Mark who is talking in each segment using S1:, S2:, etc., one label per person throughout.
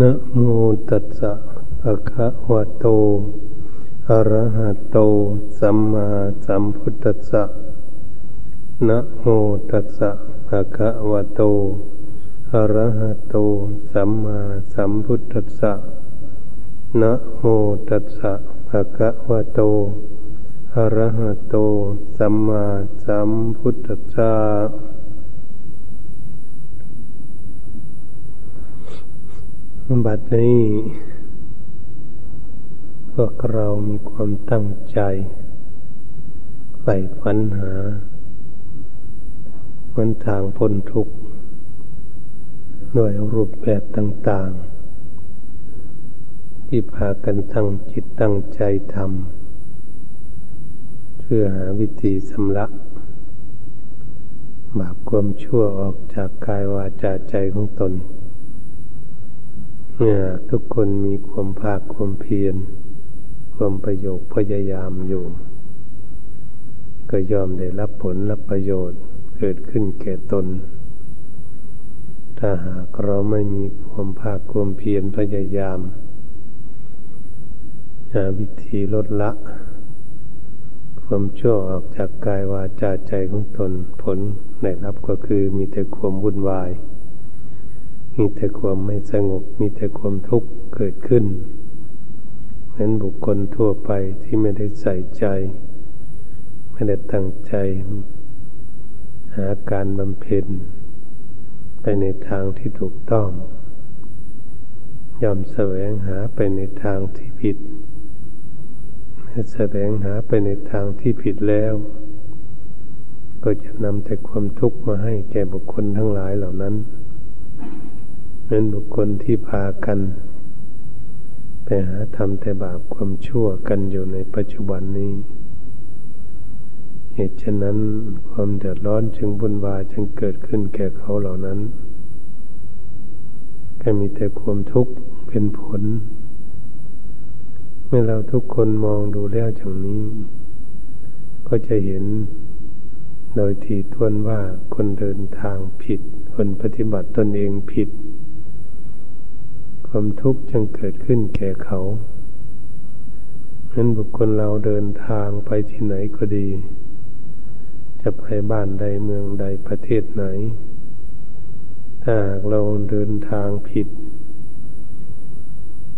S1: นะโมตัสสะภะคะวะโต อะระหะโต สัมมาสัมพุทธัสสะนะโมตัสสะภะคะวะโต อะระหะโต สัมมาสัมพุทธัสสะนะโมตัสสะภะคะวะโต อะระหะโต สัมมาสัมพุทธัสสะ บัดนี้พวกเรามีความตั้งใจใฝ่ฝันหามันทางพ้นทุกข์ด้วยรูปแบบต่างๆ ที่พากันตั้งจิตตั้งใจทำเพื่อหาวิธีสำลักบาปความชั่วออกจากกายวาจาใจของตน เมื่อทุกคนมีความภาคความเพียร ความประโยชน์พยายามอยู่ ก็ยอมได้รับผลรับประโยชน์เกิดขึ้นแก่ตน ถ้าหากเราไม่มีความภาคความเพียรพยายามหาวิธีลดละ ความชั่วออกจากกายวาจาใจของตนผลได้รับก็คือมีแต่ความวุ่นวาย มีแต่ความไม่สงบ มีแต่ความทุกข์เกิดขึ้นเหมือนบุคคลทั่วไปที่ไม่ได้ใส่ใจ ไม่ได้ตั้งใจ หาการบำเพ็ญ ไปในทางที่ถูกต้อง ยอมแสวงหาไปในทางที่ผิดแสวงหาไปในทางที่ผิดแล้ว ก็จะนำแต่ความทุกข์มาให้แก่บุคคลทั้งหลายเหล่านั้น เป็นบุคคลที่พากัน ไปหาทำแต่บาปความชั่วกันอยู่ในปัจจุบันนี้ เหตุฉะนั้นความเดือดร้อนจึงบุญวายจึงเกิดขึ้นแก่เขาเหล่านั้น ก็มีแต่ความทุกข์เป็นผล เมื่อเราทุกคนมองดูแล้วอย่างนี้ ก็จะเห็นโดยทีทวนว่าคนเดินทางผิด คนปฏิบัติตนเองผิด ความทุกข์จึงเกิดขึ้นแก่เขานั้นบุคคลเราเดินทางไปที่ไหนก็ดี จะไปบ้านใดเมืองใดประเทศไหน ถ้าเราเดินทางผิด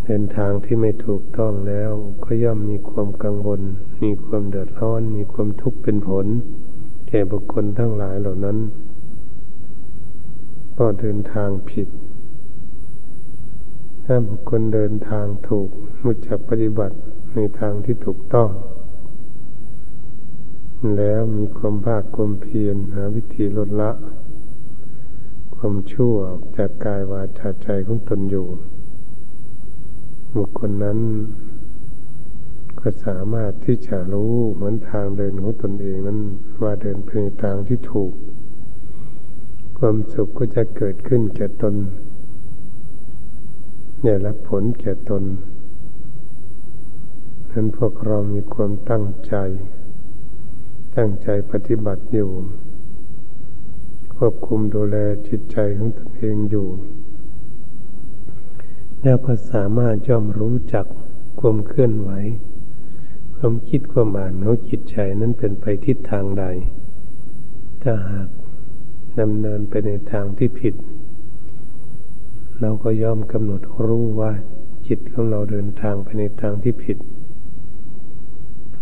S1: เดินทางที่ไม่ถูกต้องแล้วก็ย่อมมีความกังวล มีความเดือดร้อน มีความทุกข์เป็นผล แก่บุคคลทั้งหลายเหล่านั้น ก็เดินทางผิด ถ้าบุคคลเดินทางถูกมุจักปฏิบัติในทางที่ถูกต้อง แล้วมีความภาคความเพียรหาวิธีลดละ ความชั่วจากกายวาจาใจของตนอยู่ บุคคลนั้น ก็สามารถที่จะรู้เหมือนทางเดินของตนเองนั้นว่าเดินไปในทางที่ถูก ความสุขก็จะเกิดขึ้นแก่ตน ได้รับผลแก่ตนนั้นพวกเรามีความตั้งใจ ตั้งใจปฏิบัติอยู่ ควบคุมดูแลจิตใจของตนเองอยู่ แล้วก็สามารถย่อมรู้จักความเคลื่อนไหว ความคิดความอ่านของจิตใจนั้นเป็นไปทิศทางใด ถ้าหากดำเนินไปในทางที่ผิด เราก็ยอมกำหนดรู้ว่าจิตของเราเดินทางไปในทางที่ผิด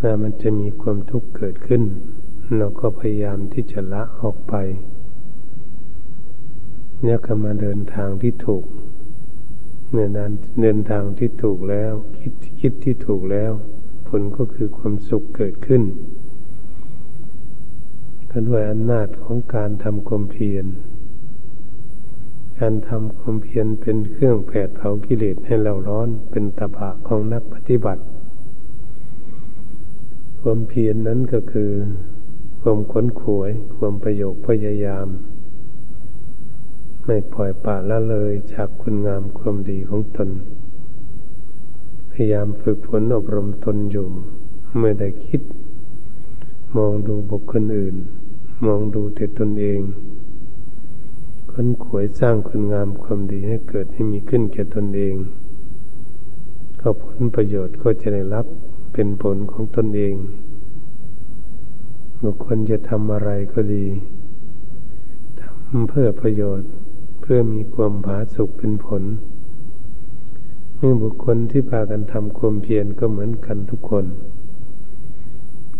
S1: นะมันจะมีความทุกข์เกิดขึ้น เราก็พยายามที่จะละออกไปเนี่ยก็มาเดินทางที่ถูกเมื่อนั้นเดินทางที่ถูกแล้ว คิดคิดที่ถูกแล้ว ผลก็คือความสุขเกิดขึ้นก็ด้วยอำนาจของการทำความเพียร การทำความเพียรเป็นเครื่องแผดเผากิเลสให้เราร้อนเป็นตบะของนักปฏิบัติ ความเพียรนนั้นก็คือ ความขนขวย ความประโยคพยายาม ไม่ปล่อยปละละเลยจากคุณงามความดีของตน พยายามฝึกฝนอบรมตนอยู่ ไม่ได้คิด มองดูบุคคลอื่น มองดูแต่ตนเอง คค้นขวยสร้างคุณงามความดีให้เกิดให้มีขึ้นแก่ตนเองก็ผลประโยชน์ก็จะได้รับเป็นผลของตนเองบุคคลจะทำอะไรก็ดีทำเพื่อประโยชน์เพื่อมีความผาสุกเป็นผลเมื่อบุคคลที่พากันทำความเพียรก็เหมือนกันทุกคน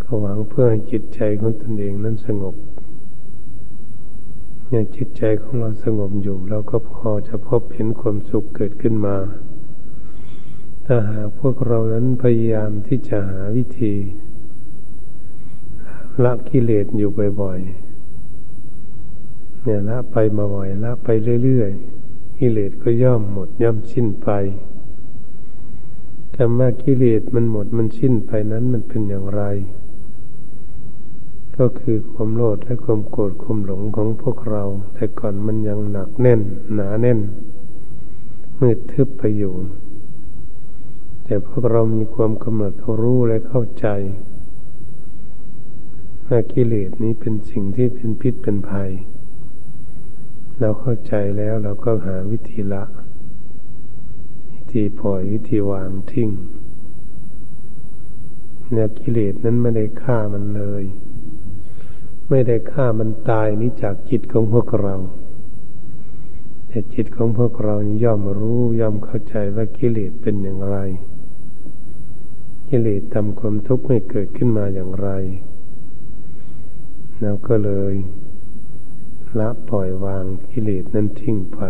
S1: ก็หวังเพื่อให้จิตใจของตนเองนั้นสงบ เมื่อจิตใจของเราสงบอยู่เราก็พอจะพบเห็นความสุขเกิดขึ้นมา ถ้าหากพวกเรานั้นพยายามที่จะหาวิธีละกิเลสอยู่บ่อยๆ เนี่ยละไปมาบ่อยละไปเรื่อยๆ กิเลสก็ย่อมหมดย่อมสิ้นไปคำว่ากิเลสมันหมดมันสิ้นไปนั้นมันเป็นอย่างไร ก็คือความโลภและความโกรธความหลงของพวกเรา แต่ก่อนมันยังหนักแน่น หนาแน่น มืดทึบไปอยู่ แต่พวกเรามีความกำหนดรู้และเข้าใจว่ากิเลสนี้เป็นสิ่งที่เป็นพิษเป็นภัย เราเข้าใจแล้วเราก็หาวิธีละ วิธีปล่อยวิธีวางทิ้งเนี่ยกิเลสนั้นไม่ได้ฆ่ามันเลย ไม่ได้ฆ่ามันตายนี้จากจิตของพวกเราแต่จิตของพวกเราย่อมรู้ย่อมเข้าใจว่ากิเลสเป็นอย่างไร กิเลสทำความทุกข์ให้เกิดขึ้นมาอย่างไรเราก็เลยละปล่อยวางกิเลสนั้นทิ้งไป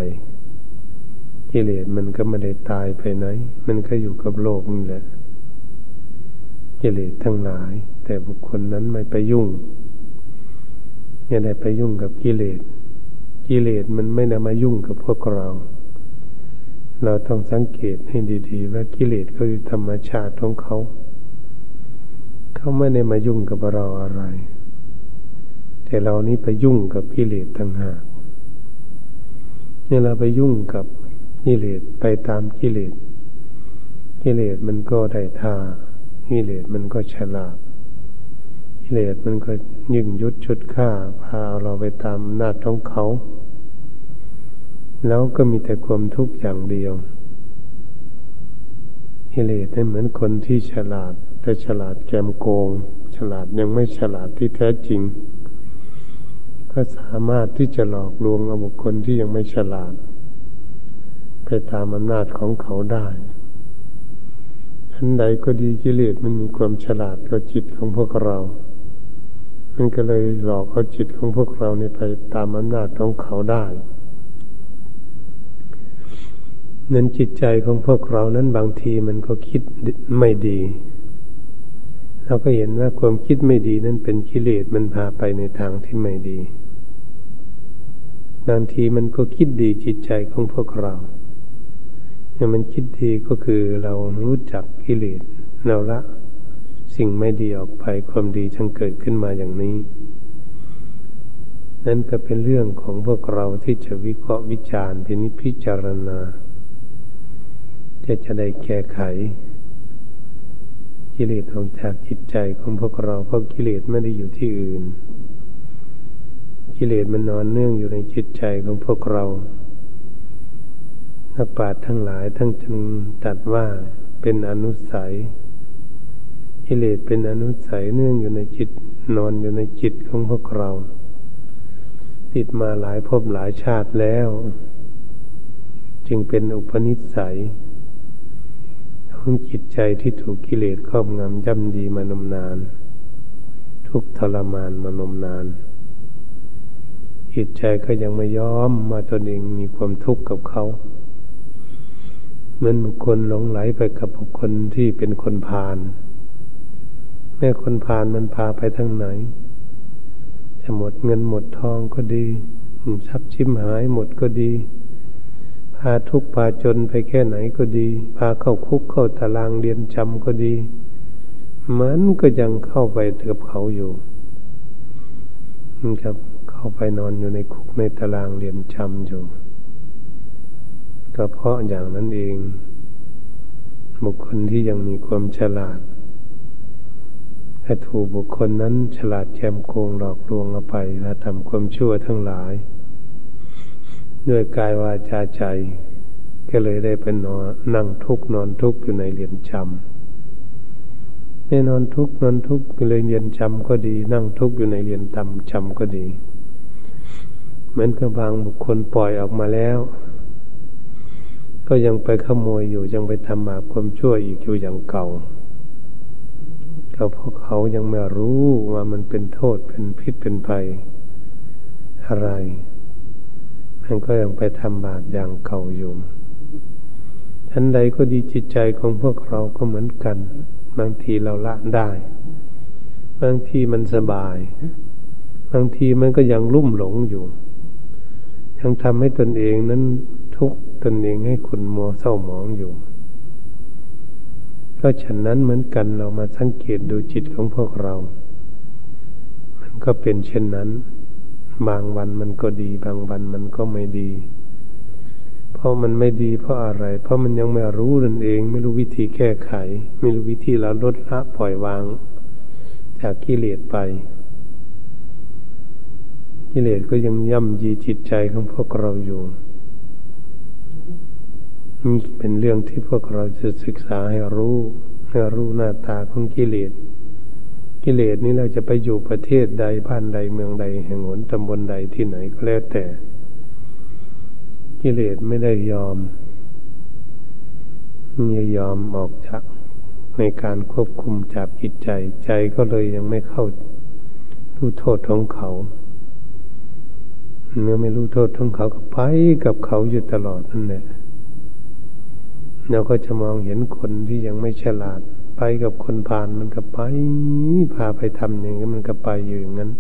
S1: กิเลสมันก็ไม่ได้ตายไปไหน มันก็อยู่กับโลกนี่แหละ กิเลสทั้งหลาย แต่บุคคลนั้นไม่ไปยุ่ง ไม่ได้ไปยุ่งกับกิเลส กิเลสมันไม่ได้มายุ่งกับพวกเรา เราต้องสังเกตให้ดีๆ ว่ากิเลสเขาอยู่ธรรมชาติของเขา เขาไม่ได้มายุ่งกับเราอะไร แต่เรานี้ไปยุ่งกับกิเลสต่างหากเนี่ยเราไปยุ่งกับกิเลสไปตามกิเลส กิเลสมันก็ได้ท่ากิเลสมันก็ฉลาดกิเลสมันก็ ยึงยุดชุดฆ่าพาเราไปตามนาจของเขา แล้วก็มีแต่ความทุกข์อย่างเดียวกิเลสเหมือนคนที่ฉลาด แต่ฉลาดแกมโกง ฉลาดยังไม่ฉลาดที่แท้จริง ก็สามารถที่จะหลอกลวงบุคคลที่ยังไม่ฉลาด ไปตามอำนาจของเขาได้อันใดก็ดีกิเลสมันมีความฉลาดกับจิตของพวกเรา มันก็เลยหลอกเอาจิตของพวกเรานี่ไปตามอำนาจของเขาได้นั้นจิตใจของพวกเรานั้นบางทีมันก็คิดไม่ดีเราก็เห็นว่าความคิดไม่ดีนั้นเป็นกิเลสมันพาไปในทางที่ไม่ดี บางทีมันก็คิดดีจิตใจของพวกเราเนี่ยมันคิดดีก็คือเรารู้จักกิเลสเราละ สิ่งไม่ดีออกไปความดีจึงเกิดขึ้นมาอย่างนี้ นั่นก็เป็นเรื่องของพวกเราที่จะวิเคราะห์วิจารณ์พินิพิจารณาจะจะได้แก้ไข กิเลสของจากจิตใจของพวกเราเพราะกิเลสไม่ได้อยู่ที่อื่น กิเลสมันนอนเนื่องอยู่ในจิตใจของพวกเรานักปราชญ์ทั้งหลายทั้งจึงตัดว่าเป็นอนุสัย กิเลสเป็นอนุสัยเนื่องอยู่ในจิตนอนอยู่ในจิตของพวกเรา ติดมาหลายภพหลายชาติแล้ว จึงเป็นอุปนิสัยของจิตใจที่ถูกกิเลสครอบงำย่ำดีมานมนาน ทุกทรมานมานมนานจิตใจก็ยังไม่ยอมมาตนเองมีความทุกข์กับเขาเหมือนบุคคลหลงไหลไปกับบุคคลที่เป็นคนพาล แม่คนพาลมันพาไปทางไหน จะหมดเงินหมดทองก็ดีทรัพย์ชิมหายหมดก็ดี พาทุกพาจนไปแค่ไหนก็ดี พาเข้าคุกเข้าตารางเรียนจำก็ดี มันก็ยังเข้าไปกับเขาอยู่ครับ เข้าไปนอนอยู่ในคุกในตารางเรียนจำอยู่ก็เพราะอย่างนั้นเอง บุคคลที่ยังมีความฉลาด ถ้าถูกบุคคลนั้นฉลาดแคมโกงหลอกลวงเอาไปและทำความชั่วทั้งหลาย ด้วยกายวาจาใจ ก็เลยได้เป็นนอนนั่งทุกนอนทุกอยู่ในเรียนจำไม่นอนทุกนอนทุกอยู่ในเรียนจำก็ดี นั่งทุกอยู่ในเรียนตำจำก็ดี เหมือนกับบางบุคคลปล่อยออกมาแล้ว ก็ยังไปขโมยอยู่ยังไปทำบาปความชั่วอีกอยู่อย่างเก่า ก็เพราะเขายังไม่รู้ว่ามันเป็นโทษเป็นพิษเป็นภัยอะไร มันก็ยังไปทำบาปอย่างเก่าอยู่ทันใดก็ดีจิตใจของพวกเราก็เหมือนกัน บางทีเราละได้ บางทีมันสบาย บางทีมันก็ยังลุ่มหลงอยู่ ยังทำให้ตนเองนั้นทุกตนเองให้คุณมัวเศร้าหมองอยู่ ก็ฉะนั้นเหมือนกันเรามาสังเกตดูจิตของพวกเรา มันก็เป็นเช่นนั้น บางวันมันก็ดี บางวันมันก็ไม่ดี เพราะมันไม่ดีเพราะอะไร เพราะมันยังไม่รู้นั่นเอง ไม่รู้วิธีแก้ไข ไม่รู้วิธีละลดละปล่อยวาง จากกิเลสไป กิเลสก็ยังย่ำยีจิตใจของพวกเราอยู่ เป็นเรื่องที่พวกเราจะศึกษาให้รู้ให้รู้หน้าตาของกิเลส กิเลสนี้เราจะไปอยู่ประเทศใดบ้านใดเมืองใด แห่งหนตำบลใดที่ไหนก็แล้วแต่ กิเลสไม่ได้ยอมไม่ยอมออกจากในการควบคุมจับจิตใจ ใจก็เลยยังไม่เข้ารู้โทษของเขาเมื่อไม่รู้โทษของเขาก็ไปกับเขาอยู่ตลอดนั่นแหละ เราก็จะมองเห็นคนที่ยังไม่ฉลาด ไปกับคนผ่านมันก็ไป พาไปทำอย่างนี้มันก็ไปอยู่อย่างนั้น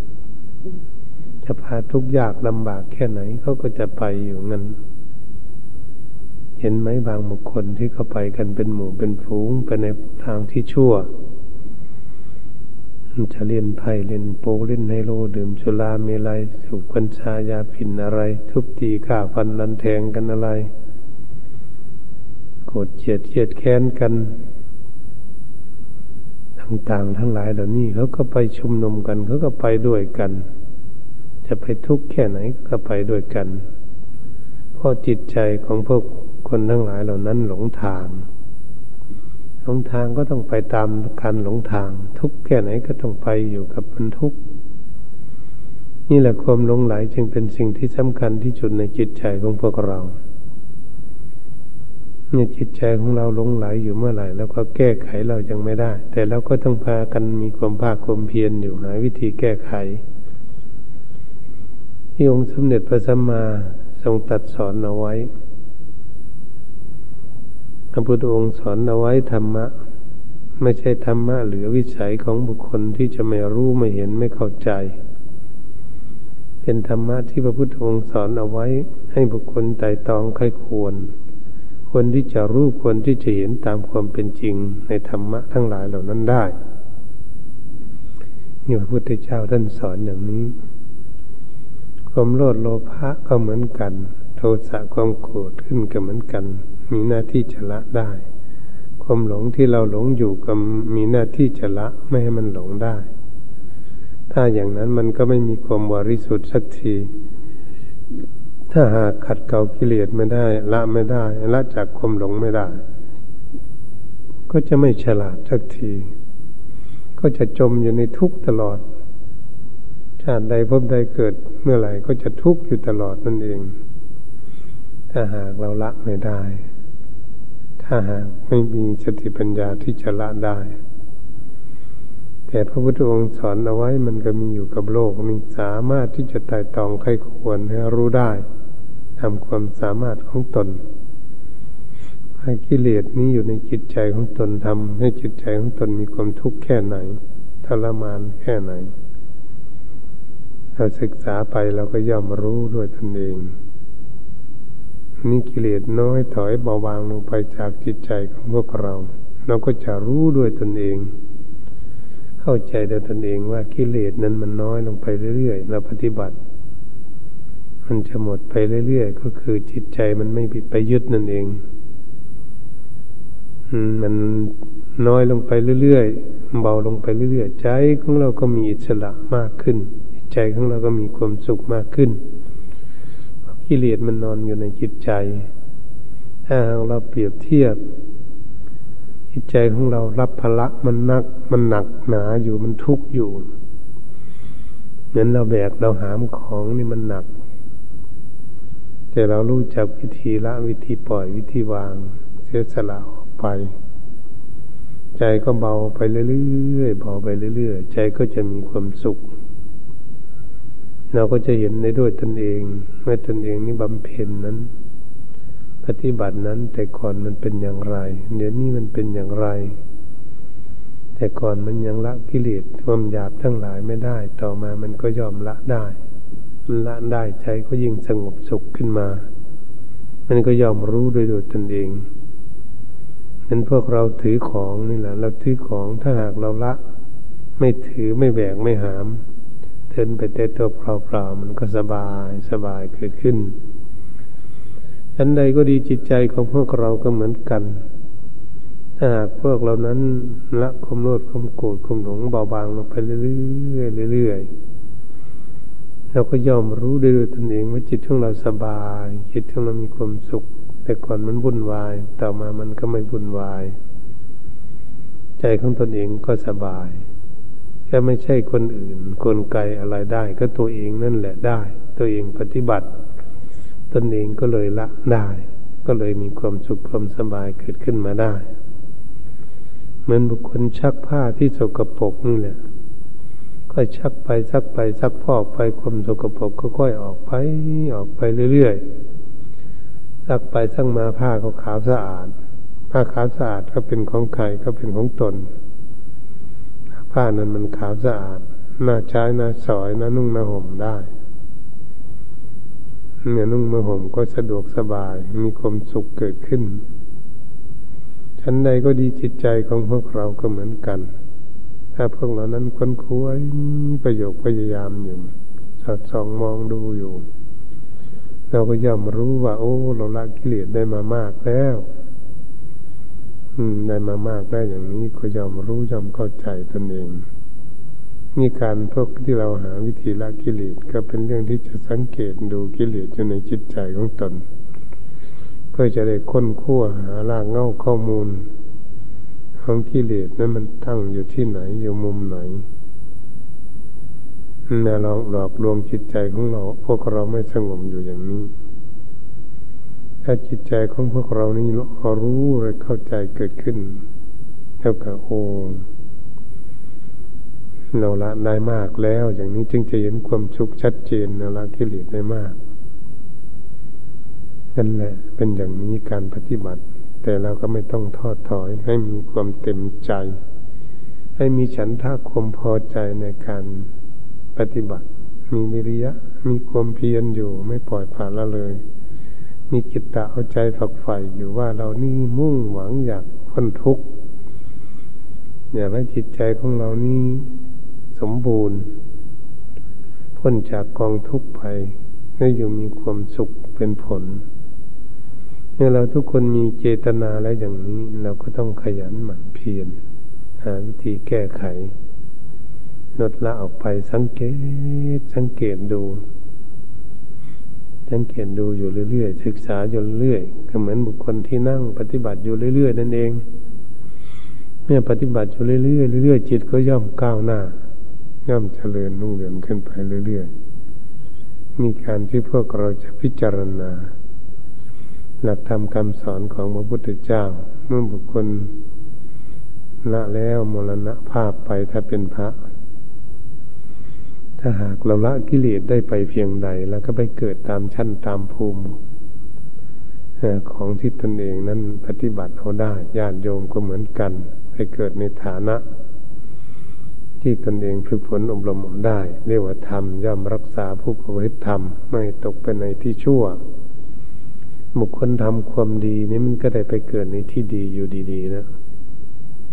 S1: จะพาทุกยากลำบากแค่ไหนเขาก็จะไปอยู่งั้น เห็นไหมบางบุคคลที่เขาไปกันเป็นหมู่เป็นฝูงไปในทางที่ชั่วจะเล่นไพ่เล่นโป๊เล่นไฮโลดื่มสุราเมลัยสูบกัญชายาผินอะไร ทุบตีข่าฟันนันแทงกันอะไร รธเจียดเจียดแค้นกันต่างๆ ทั้งหลายเหล่านี้เขาก็ไปชุมนุมกันเขาก็ไปด้วยกัน จะไปทุกข์แค่ไหนก็ไปด้วยกันเพราะจิตใจของพวกคนทั้งหลายเหล่านั้นหลงทางหลงทางก็ต้องไปตามการหลงทาง ทุกข์แค่ไหนก็ต้องไปอยู่กับมันทุกข์นี่แหละความหลงไหลจึงเป็นสิ่งที่สำคัญที่สุดในจิตใจของพวกเรา เนี่ยจิตใจของเราหลงไหลอยู่เมื่อไหร่แล้วก็แก้ไขเรายังไม่ได้ แต่เราก็ต้องพากันมีความภาคความเพียรอยู่หาวิธีแก้ไขที่องค์สมเด็จพระสัมมาทรงตัดสอนเอาไว้พระพุทธองค์สอนเอาไว้ธรรมะ ไม่ใช่ธรรมะ หรือวิสัยของบุคคลที่จะไม่รู้ไม่เห็นไม่เข้าใจ เป็นธรรมะที่พระพุทธองค์สอนเอาไว้ ให้บุคคลไต่ตองใครควร ควรที่จะรู้ควรที่จะเห็นตามความเป็นจริงในธรรมะทั้งหลายเหล่านั้นได้นี่พระพุทธเจ้าท่านสอนอย่างนี้ ความโลดโลภะก็เหมือนกัน โทสะความโกรธขึ้นก็เหมือนกัน มีหน้าที่จะละได้ ความหลงที่เราหลงอยู่ก็มีหน้าที่จะละไม่ให้มันหลงได้ ถ้าอย่างนั้นมันก็ไม่มีความบริสุทธิ์สักที ถ้าหากขัดเกลากิเลสไม่ได้ ละไม่ได้ละจากความหลงไม่ได้ ก็จะไม่ฉลาดสักที ก็จะจมอยู่ในทุกข์ตลอด ชาติใดพบใดเกิดเมื่อไหร่ก็จะทุกข์อยู่ตลอดนั่นเอง ถ้าหากเราละไม่ได้ ถ้าหากไม่มีสติปัญญาที่จะละได้แต่พระพุทธองค์สอนเอาไว้มันก็มีอยู่กับโลกมันสามารถที่จะไต่ตองใครควรให้รู้ได้ ทำความสามารถของตนให้กิเลสนี้อยู่ในจิตใจของตนทำให้จิตใจของตนมีความทุกข์แค่ไหนทรมานแค่ไหนเราศึกษาไปเราก็ย่อมรู้ด้วยตนเองนี่กิเลสน้อยถอยเบาบางลงไปจากจิตใจของพวกเรา เราก็จะรู้ด้วยตนเอง เข้าใจด้วยตนเองว่ากิเลสนั้นมันน้อยลงไปเรื่อยๆเราปฏิบัติ มันจะหมดไปเรื่อยๆ ก็คือจิตใจมันไม่ไปยึดนั่นเองมันน้อยลงไปเรื่อยๆ เบาลงไปเรื่อยๆ ใจของเราก็มีอิสระมากขึ้น ใจของเราก็มีความสุขมากขึ้นกิเลสมันนอนอยู่ในจิตใจ ถ้าเราเปรียบเทียบ จิตใจของเรารับภาระมันนัก มันหนักหนาอยู่มันทุกข์อยู่เหมือนเราแบกเราหามของนี่มันหนัก แต่เรารู้จักวิธีละวิธีปล่อยวิธีวาง เสียสละออกไป ใจก็เบาไปเรื่อยๆเบาไปเรื่อยๆใจก็จะมีความสุข เราก็จะเห็นในด้วยตนเองเมื่อตนเองนี่บำเพ็ญนั้น ปฏิบัตินั้นแต่ก่อนมันเป็นอย่างไร เดี๋ยวนี้มันเป็นอย่างไร แต่ก่อนมันยังละกิเลสความหยาบทั้งหลายไม่ได้ ต่อมามันก็ยอมละได้ มันละได้ใจก็ยิ่งสงบสุขขึ้นมา มันก็ยอมรู้โดยตัวตนเองเป็นพวกเราถือของนี่แหละเราถือของถ้าหากเราละ ไม่ถือไม่แบกไม่หามเดินไปแต่ตัวเปล่าๆมันก็สบายสบายเกิดขึ้นฉันใดก็ดีจิตใจของพวกเราก็เหมือนกัน ถ้าหากพวกเรานั้นละความโลภความโกรธความหลงเบาบางลงไปเรื่อยๆเรื่อยๆ เราก็ย่อมรู้ได้ด้วยตนเองว่าจิตของเราสบาย จิตของเรามีความสุข แต่ก่อนมันวุ่นวาย ต่อมามันก็ไม่วุ่นวาย ใจของตนเองก็สบายแค่ไม่ใช่คนอื่นกลไกอะไรได้ ก็ตัวเองนั่นแหละได้ ตัวเองปฏิบัติ ตนเองก็เลยละได้ ก็เลยมีความสุขความสบายเกิดขึ้นมาได้เหมือนบุคคลชักผ้าที่สกปรกนี่แหละ ก็ชักไปซักไปซักพอกไปความสกปรกก็ค่อยออกไปออกไปเรื่อยๆซักไปซักมาผ้าก็ขาวสะอาด ผ้าขาวสะอาดก็เป็นของใครก็เป็นของตน ผ้านั้นมันขาวสะอาดน่าใช้น่าสอยน่านุ่งน่าห่มได้เนี่ยนุ่งมาห่มก็สะดวกสบายมีความสุขเกิดขึ้นชั้นใดก็ดีจิตใจของพวกเราก็เหมือนกัน ถ้าพวกเรานั้นค้นคว้ยประโยคพยายามอยู่สอดส่องมองดูอยู่ เราก็ย่อมรู้ว่า โอ้เราละกิเลสได้มามากแล้ว อืม ได้มามากได้อย่างนี้ก็ย่อมรู้ย่อมเข้าใจตนเองนี่การพวกที่เราหาวิธีละกิเลสก็เป็นเรื่องที่จะสังเกตดูกิเลสอยู่ในจิตใจของตน เพื่อจะได้ค้นคั่วหารากเง่าข้อมูล ของกิเลสนั้นมันตั้งอยู่ที่ไหนอยู่มุมไหนนี่ลองหลอกลวงจิตใจของเรา พวกเราไม่สงบอยู่อย่างนี้ ถ้าจิตใจของพวกเรานี่เรารู้และเข้าใจเกิดขึ้นเท่ากับโอ้เราละได้มากแล้ว อย่างนี้จึงจะเห็นความสุขชัดเจนเราละกิเลสได้มากนั่นแหละเป็นอย่างนี้การปฏิบัติ แต่เราก็ไม่ต้องทอดถอย ให้มีความเต็มใจ ให้มีฉันทะความพอใจในการปฏิบัติ มีวิริยะ มีความเพียรอยู่ไม่ปล่อยผ่านละเลย มีจิตตะเอาใจฝักใฝ่อยู่ว่าเรานี่มุ่งหวังอยากพ้นทุกข์อยากให้จิตใจของเรานี่สมบูรณ์พ้นจากกองทุกข์ไปให้อยู่มีความสุขเป็นผล เมื่อเราทุกคนมีเจตนาแล้วอย่างนี้ เราก็ต้องขยันหมั่นเพียรหาวิธีแก้ไขลดละออกไปสังเกต สังเกตดู สังเกตดูอยู่เรื่อยๆศึกษาอยู่เรื่อยก็เหมือนบุคคลที่นั่งปฏิบัติอยู่เรื่อยๆนั่นเอง เมื่อปฏิบัติอยู่เรื่อยๆเรื่อยๆจิตก็ย่อมก้าวหน้า ย่อมเจริญรุ่งเรืองขึ้นไปเรื่อยๆมีการที่พวกเราจะพิจารณา หลักธรรมคำสอนของพระพุทธเจ้า เมื่อบุคคลละแล้วมรณะภาพไปถ้าเป็นพระ ถ้าหากเราละกิเลสได้ไปเพียงใด แล้วก็ไปเกิดตามชั้นตามภูมิของที่ตนเองนั้นปฏิบัติเขาได้ญาติโยมก็เหมือนกัน ไปเกิดในฐานะ ที่ตนเองฝึกฝนอบรมได้ เรียกว่าธรรมย่อมรักษาผู้ปฏิบัติธรรมไม่ตกไปในที่ชั่ว บุคคลทำความดีนี่มันก็ได้ไปเกิดในที่ดีอยู่ดี ๆ นะ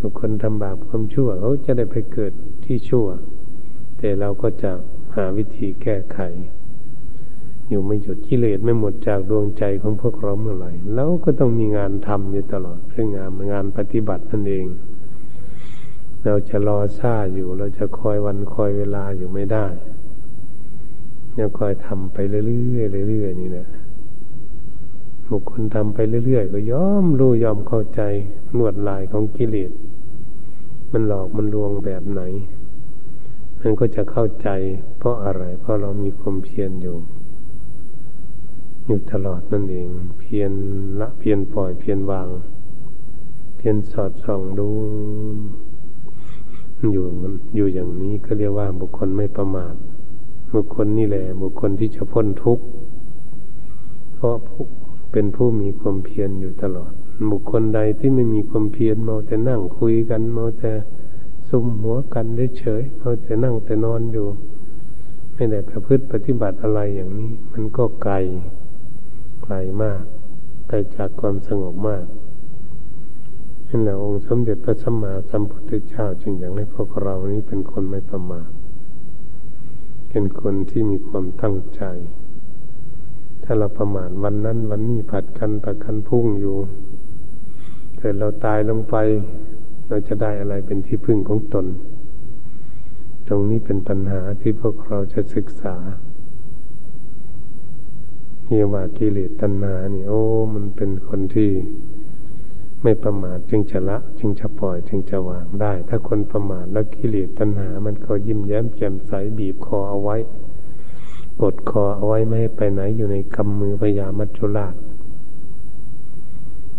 S1: บุคคลทำบาปความชั่วเขาจะได้ไปเกิดที่ชั่ว แต่เราก็จะหาวิธีแก้ไข อยู่ไม่หยุดกิเลสไม่หมดจากดวงใจของพวกเราเมื่อไหร่เราก็ต้องมีงานทำอยู่ตลอดเรื่องงานงานปฏิบัตินั่นเอง เราจะรอซ่าอยู่เราจะคอยวันคอยเวลาอยู่ไม่ได้เราคอยทำไปเรื่อยๆเรื่อยๆนี่แหละ บุคคลทำไปเรื่อยๆ ก็ยอมรู้ยอมเข้าใจนวดลายของกิเลส มันหลอกมันลวงแบบไหน มันก็จะเข้าใจ เพราะอะไร เพราะเรามีความเพียรอยู่ อยู่ตลอดนั่นเอง เพียรละเพียรปล่อยเพียรวาง เพียรสอดส่องดูอยู่อยู่อย่างนี้ก็เรียกว่าบุคคลไม่ประมาทบุคคลนี่แหละบุคคลที่จะพ้นทุกข์เพราะ เป็นผู้มีความเพียรอยู่ตลอด บุคคลใดที่ไม่มีความเพียรเมาแต่นั่งคุยกันเมาแต่ซุ่มหัวกันเฉยเมาแต่นั่งแต่นอนอยู่ ไม่ได้ประพฤติปฏิบัติอะไรอย่างนี้ มันก็ไกลไกลมากไกลจากความสงบมากนั่นแหละองค์สมเด็จพระสัมมาสัมพุทธเจ้าจึงอยากให้พวกเรานี้เป็นคนไม่ประมาทเป็นคนที่มีความตั้งใจ ถ้าเราประมาทวันนั้น วันนี้ผัดกันผัดกันพุ่งอยู่เกิดเราตายลงไป เราจะได้อะไรเป็นที่พึ่งของตน ตรงนี้เป็นปัญหาที่พวกเราจะศึกษาเยว่ากิเลสตัณหานี่โอ้ มันเป็นคนที่ไม่ประมาทจึงจะละ จึงจะปล่อยจึงจะวางได้ ถ้าคนประมาทแล้วกิเลสตัณหา มันก็ยิ้มแย้มแจ่มใสบีบคอเอาไว้ กดคอเอาไว้ไม่ให้ไปไหนอยู่ในกำมือพยามัจจุราช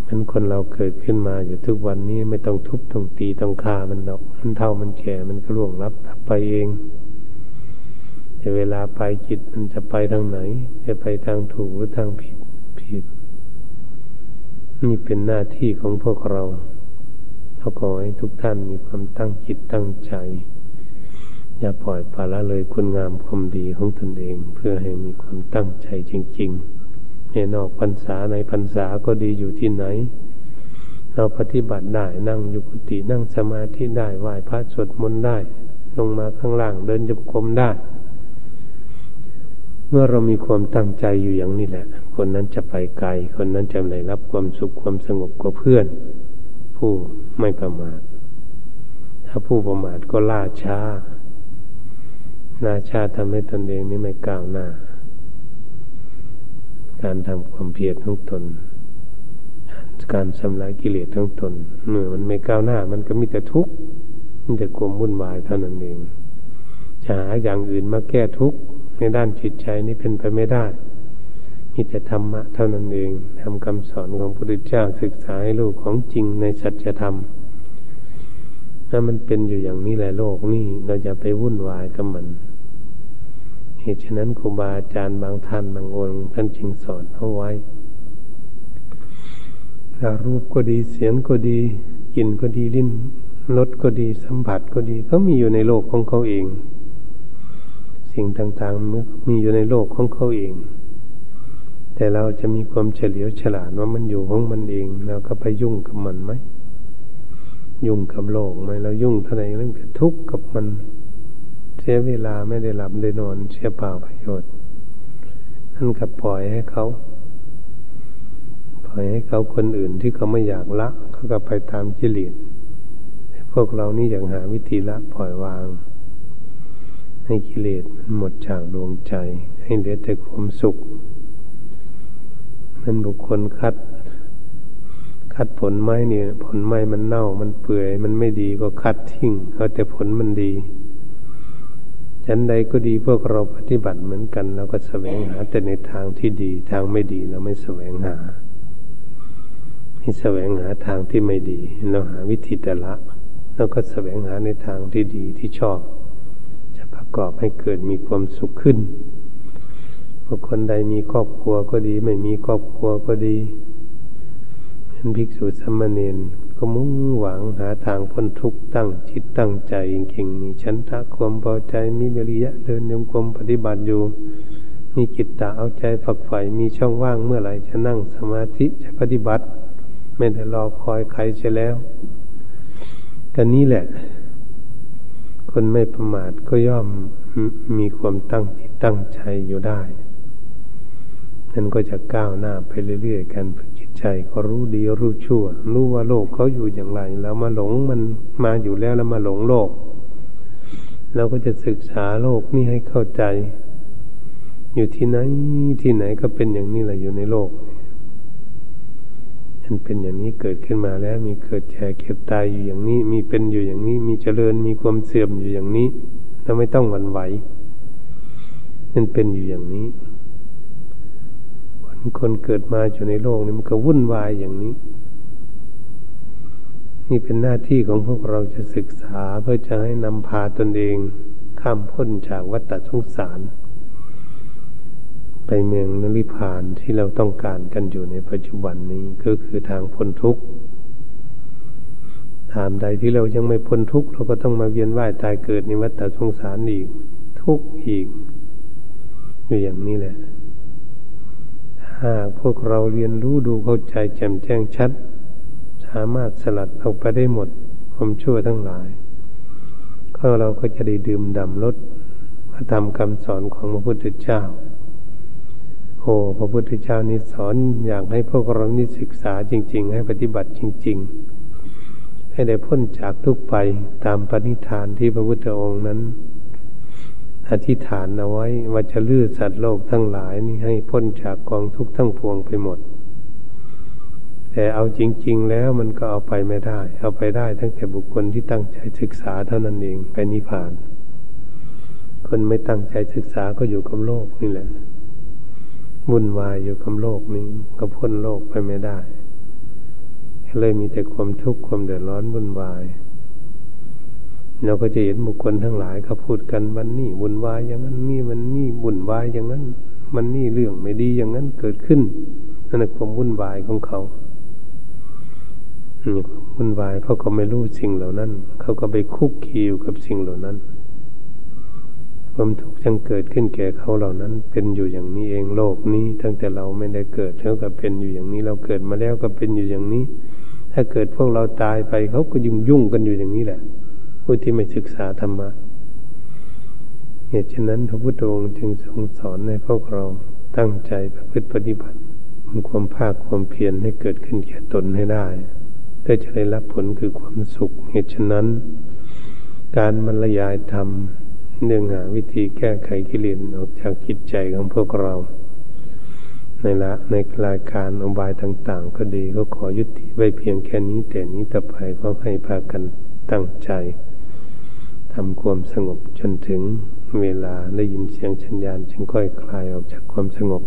S1: มันคนเราเกิดขึ้นมาอยู่ทุกวันนี้ไม่ต้องทุบต้องตีต้องฆ่ามันดอก มันเท่ามันแก่มันก็ล่วงลับไปเองแต่เวลาไปจิตมันจะไปทางไหน จะไปทางถูกหรือทางผิดผิด นี่เป็นหน้าที่ของพวกเราเราขอให้ทุกท่านมีความตั้งจิตตั้งใจ อย่าปล่อยปละละเลยคุณงามความดีของตนเอง เพื่อให้มีความตั้งใจจริงๆในนอกพรรษาในพรรษาก็ดีอยู่ที่ไหน เราปฏิบัติได้นั่งอยู่กุฏินั่งสมาธิได้ไหว้พระสวดมนต์ได้ ลงมาข้างล่างเดินจงกรมได้ เมื่อเรามีความตั้งใจอยู่อย่างนี้แหละ คนนั้นจะไปไกล คนนั้นจะได้รับความสุขความสงบกว่าเพื่อน ผู้ไม่ประมาทถ้าผู้ประมาทก็ล่าช้า ล่าช้าทำให้ตนเองนี่ไม่ก้าวหน้า การทำความเพียรของตน การสำลายกิเลสทั้งตนเมื่อมันไม่ก้าวหน้า มันก็มีแต่ทุกข์มันจะความวุ่นวายเท่านั้นเองจะหาอย่างอื่นมาแก้ทุกข์ในด้านจิตใจนี่เป็นไปไม่ได้มีแต่ธรรมะเท่านั้นเองทำคำสอนของพระพุทธเจ้าศึกษาให้ลูกของจริงในสัจธรรมถ้ามันเป็นอยู่อย่างนี้แหละโลกนี่เราจะไปวุ่นวายกับมัน เหตุฉะนั้นครูบาอาจารย์บางท่านบางองค์ท่านจึงสอนเอาไว้ถ้ารูปก็ดีเสียงก็ดีกลิ่นก็ดีลิ้นรสก็ดีสัมผัสก็ดีก็มีอยู่ในโลกของเขาเอง สิ่งต่างๆมีอยู่ในโลกของเขาเอง แต่เราจะมีความเฉลียวฉลาดว่ามันอยู่ของมันเองเราก็ไปยุ่งกับมันไหมยุ่งกับโลกไหมเรายุ่งเท่าไหร่นั่นก็ทุกข์กับมัน เสียเวลาไม่ได้หลับได้นอนเสียเปล่าประโยชน์นั่นก็ปล่อยให้เขาปล่อยให้เขาคนอื่นที่เขาไม่อยากละเขาก็ไปตามกิเลสพวกเรานี่อยากหาวิธีละปล่อยวาง ให้กิเลสมันหมดจากดวงใจ ให้เหลือแต่ความสุขมันบุคคลคัด คัดผลไม้เนี่ย ผลไม้มันเน่า มันเปื่อย มันไม่ดีก็คัดทิ้งเอาแต่ผลมันดี ฉันใดก็ดีพวกเราปฏิบัติเหมือนกันเราก็แสวงหาแต่ในทางที่ดีทางไม่ดีเราไม่แสวงหาให้แสวงหาทางที่ไม่ดี เราหาวิธีแต่ละเราก็แสวงหาในทางที่ดีที่ชอบ จะประกอบให้เกิดมีความสุขขึ้นบุคคลใดมีครอบครัวก็ดี ไม่มีครอบครัวก็ดีเป็นภิกษุสมณเณร ก็มุ่งหวังหาทางพ้นทุกข์ตั้งจิตตั้งใจจริงๆมีฉันทะความพอใจมีบริยะเดินยมกลมปฏิบัติอยู่ มีกิตตาเอาใจฝักใฝ่มีช่องว่างเมื่อไหร่จะนั่งสมาธิจะปฏิบัติ ไม่ได้รอคอยใครใช่แล้วกันนี้แหละ คนไม่ประมาทก็ย่อมมีความตั้งจิตตั้งใจอยู่ได้นั่นก็จะก้าวหน้าไปเรื่อยๆกันฝึก ใจก็รู้ดีรู้ชั่ว รู้ว่าโลกเขาอยู่อย่างไร แล้วมาหลงมันมาอยู่แล้วแล้วมาหลงโลกเราก็จะศึกษาโลกนี่ให้เข้าใจ อยู่ที่ไหนที่ไหนก็เป็นอย่างนี้แหละอยู่ในโลกมันเป็นอย่างนี้เกิดขึ้นมาแล้ว มีเกิดแก่เก็บตายอยู่อย่างนี้ มีเป็นอยู่อย่างนี้ มีเจริญมีความเสื่อมอยู่อย่างนี้เราไม่ต้องหวั่นไหวมันเป็นอยู่อย่างนี้ คนเกิดมาอยู่ในโลกนี้มันก็วุ่นวายอย่างนี้ นี่เป็นหน้าที่ของพวกเราจะศึกษาเพื่อจะให้นำพาตนเองข้ามพ้นจากวัฏสงสาร ไปเมืองนริพานที่เราต้องการกันอยู่ในปัจจุบันนี้ก็คือทางพ้นทุกข์ถามใดที่เรายังไม่พ้นทุกข์เราก็ต้องมาเวียนว่ายตายเกิดในวัฏสงสารอีก ทุกข์อีก อยู่อย่างนี้แหละ หากพวกเราเรียนรู้ดูเข้าใจแจ่มแจ้งชัด สามารถสลัดออกไปได้หมดความชั่วทั้งหลายก็เราก็จะได้ดื่มด่ำลดพระธรรมคำสอนของพระพุทธเจ้า โอ้พระพุทธเจ้านี่สอนอยากให้พวกเรานี่ศึกษาจริง ๆ ให้ปฏิบัติจริง ๆ ให้ได้พ้นจากทุกไปตามปณิธานที่พระพุทธองค์นั้น อธิษฐานเอาไว้ว่าจะลื้อสัตว์โลกทั้งหลายนี่ให้พ้นจากกองทุกข์ทั้งปวงไปหมด แต่เอาจริง ๆ แล้วมันก็เอาไปไม่ได้ เอาไปได้ทั้งแต่บุคคลที่ตั้งใจศึกษาเท่านั้นเองไปนิพพาน คนไม่ตั้งใจศึกษาก็อยู่กับโลกนี่แหละวุ่นวายอยู่กับโลกนี้ก็พ้นโลกไปไม่ได้เลยมีแต่ความทุกข์ความเดือดร้อนวุ่นวาย เราก็จะเห็นบุคคลทั้งหลายเขาพูดกันวันนี้วุ่นวายอย่างนั้นนี่มันนี่วุ่นวายอย่างนั้น มันนี่เรื่องไม่ดีอย่างนั้นเกิดขึ้นนั่นคือความวุ่นวายของเขาวุ่นวายเพราะเขาไม่รู้สิ่งเหล่านั้น เขาก็ไปคุกคีอยู่กับสิ่งเหล่านั้น ความทุกข์จังเกิดขึ้นแก่เขาเหล่านั้น เป็นอยู่อย่างนี้เองโลกนี้ ตั้งแต่เราไม่ได้เกิดเขาก็เป็นอยู่อย่างนี้ เราเกิดมาแล้วก็เป็นอยู่อย่างนี้ ถ้าเกิดพวกเราตายไปเขาก็ยุ่งยุ่งกันอยู่อย่างนี้แหละ ผู้ที่ไม่ศึกษาธรรมะเหตุฉะนั้นพระพุทธองค์จึงทรงสอนให้พวกเราตั้งใจประพฤติปฏิบัติความภาคความเพียรให้เกิดขึ้นแก่ตนให้ได้เพื่อจะได้รับผลคือความสุข เหตุฉะนั้น การบรรยายธรรมเนื่องหาวิธีแก้ไขกิเลสออกจากจิตใจของพวกเรา ในละในรายการอบายต่างๆ ก็ดีก็ขอยุติไว้เพียงแค่นี้แต่นี้ต่อไปก็ให้พากันตั้งใจ ทำความสงบจนถึงเวลาได้ยินเสียงชัญญาณจึงค่อยคลายออกจากความสงบ